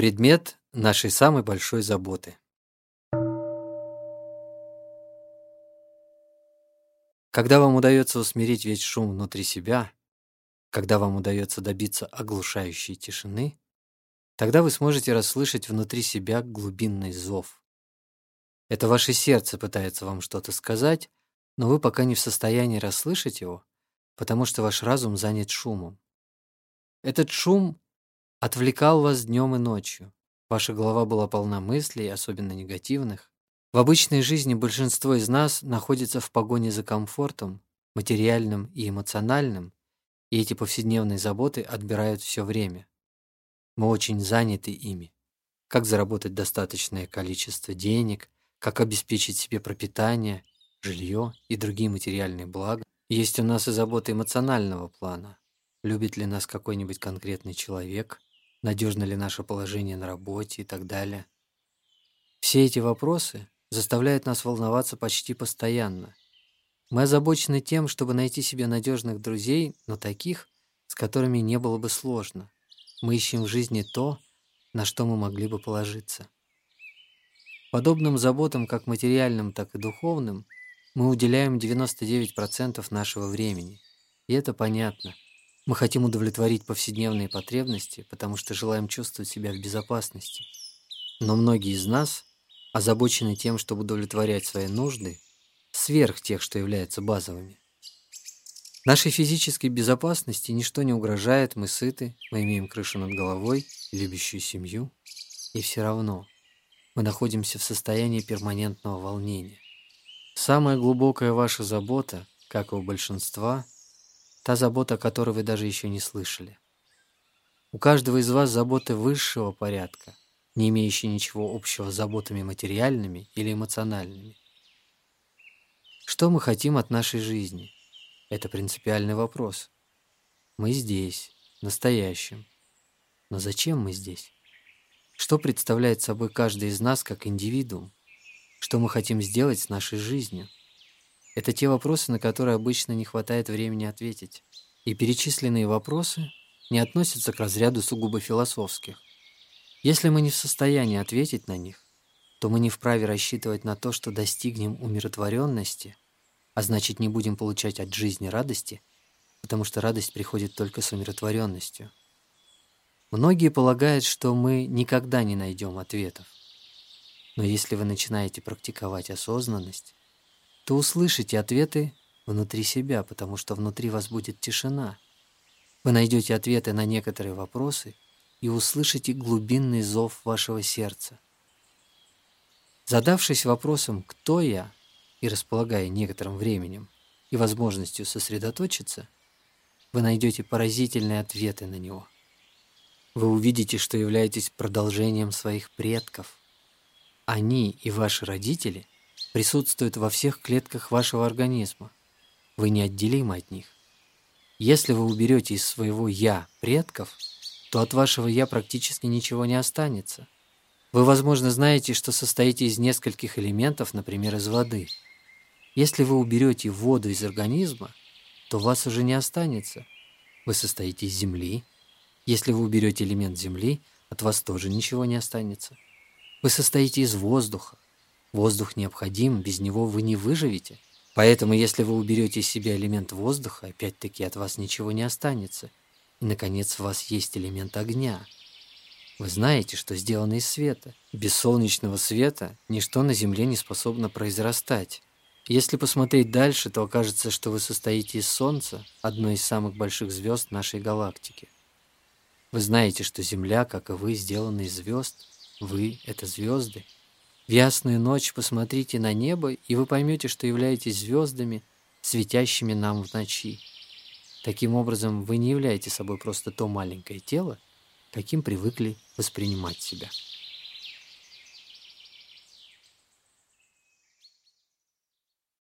Предмет нашей самой большой заботы. Когда вам удается усмирить весь шум внутри себя, когда вам удается добиться оглушающей тишины, тогда вы сможете расслышать внутри себя глубинный зов. Это ваше сердце пытается вам что-то сказать, но вы пока не в состоянии расслышать его, потому что ваш разум занят шумом. Этот шум отвлекал вас днем и ночью. Ваша голова была полна мыслей, особенно негативных. В обычной жизни большинство из нас находится в погоне за комфортом, материальным и эмоциональным, и эти повседневные заботы отбирают все время. Мы очень заняты ими. Как заработать достаточное количество денег, как обеспечить себе пропитание, жилье и другие материальные блага. Есть у нас и заботы эмоционального плана. Любит ли нас какой-нибудь конкретный человек, надежно ли наше положение на работе и так далее. Все эти вопросы заставляют нас волноваться почти постоянно. Мы озабочены тем, чтобы найти себе надежных друзей, но таких, с которыми не было бы сложно. Мы ищем в жизни то, на что мы могли бы положиться. Подобным заботам, как материальным, так и духовным, мы уделяем 99% нашего времени. И это понятно – мы хотим удовлетворить повседневные потребности, потому что желаем чувствовать себя в безопасности. Но многие из нас озабочены тем, чтобы удовлетворять свои нужды сверх тех, что являются базовыми. Нашей физической безопасности ничто не угрожает, мы сыты, мы имеем крышу над головой, любящую семью, и все равно мы находимся в состоянии перманентного волнения. Самая глубокая ваша забота, как и у большинства – Та забота, о которой вы даже еще не слышали. У каждого из вас заботы высшего порядка, не имеющие ничего общего с заботами материальными или эмоциональными. Что мы хотим от нашей жизни? Это принципиальный вопрос. Мы здесь, настоящим. Но зачем мы здесь? Что представляет собой каждый из нас как индивидуум? Что мы хотим сделать с нашей жизнью? Это те вопросы, на которые обычно не хватает времени ответить. И перечисленные вопросы не относятся к разряду сугубо философских. Если мы не в состоянии ответить на них, то мы не вправе рассчитывать на то, что достигнем умиротворенности, а значит не будем получать от жизни радости, потому что радость приходит только с умиротворенностью. Многие полагают, что мы никогда не найдем ответов. Но если вы начинаете практиковать осознанность, то услышите ответы внутри себя, потому что внутри вас будет тишина. Вы найдете ответы на некоторые вопросы и услышите глубинный зов вашего сердца. Задавшись вопросом «Кто я?» и располагая некоторым временем и возможностью сосредоточиться, вы найдете поразительные ответы на него. Вы увидите, что являетесь продолжением своих предков. Они и ваши родители присутствуют во всех клетках вашего организма. Вы неотделимы от них. Если вы уберете из своего «я» предков, то от вашего «я» практически ничего не останется. Вы, возможно, знаете, что состоите из нескольких элементов, например, из воды. Если вы уберете воду из организма, то вас уже не останется. Вы состоите из земли. Если вы уберете элемент земли, от вас тоже ничего не останется. Вы состоите из воздуха. Воздух необходим, без него вы не выживете. Поэтому, если вы уберете из себя элемент воздуха, опять-таки от вас ничего не останется. И, наконец, в вас есть элемент огня. Вы знаете, что сделано из света. Без солнечного света ничто на Земле не способно произрастать. Если посмотреть дальше, то окажется, что вы состоите из Солнца, одной из самых больших звезд нашей галактики. Вы знаете, что Земля, как и вы, сделана из звезд. Вы — это звезды. В ясную ночь посмотрите на небо, и вы поймете, что являетесь звездами, светящими нам в ночи. Таким образом, вы не являете собой просто то маленькое тело, каким привыкли воспринимать себя.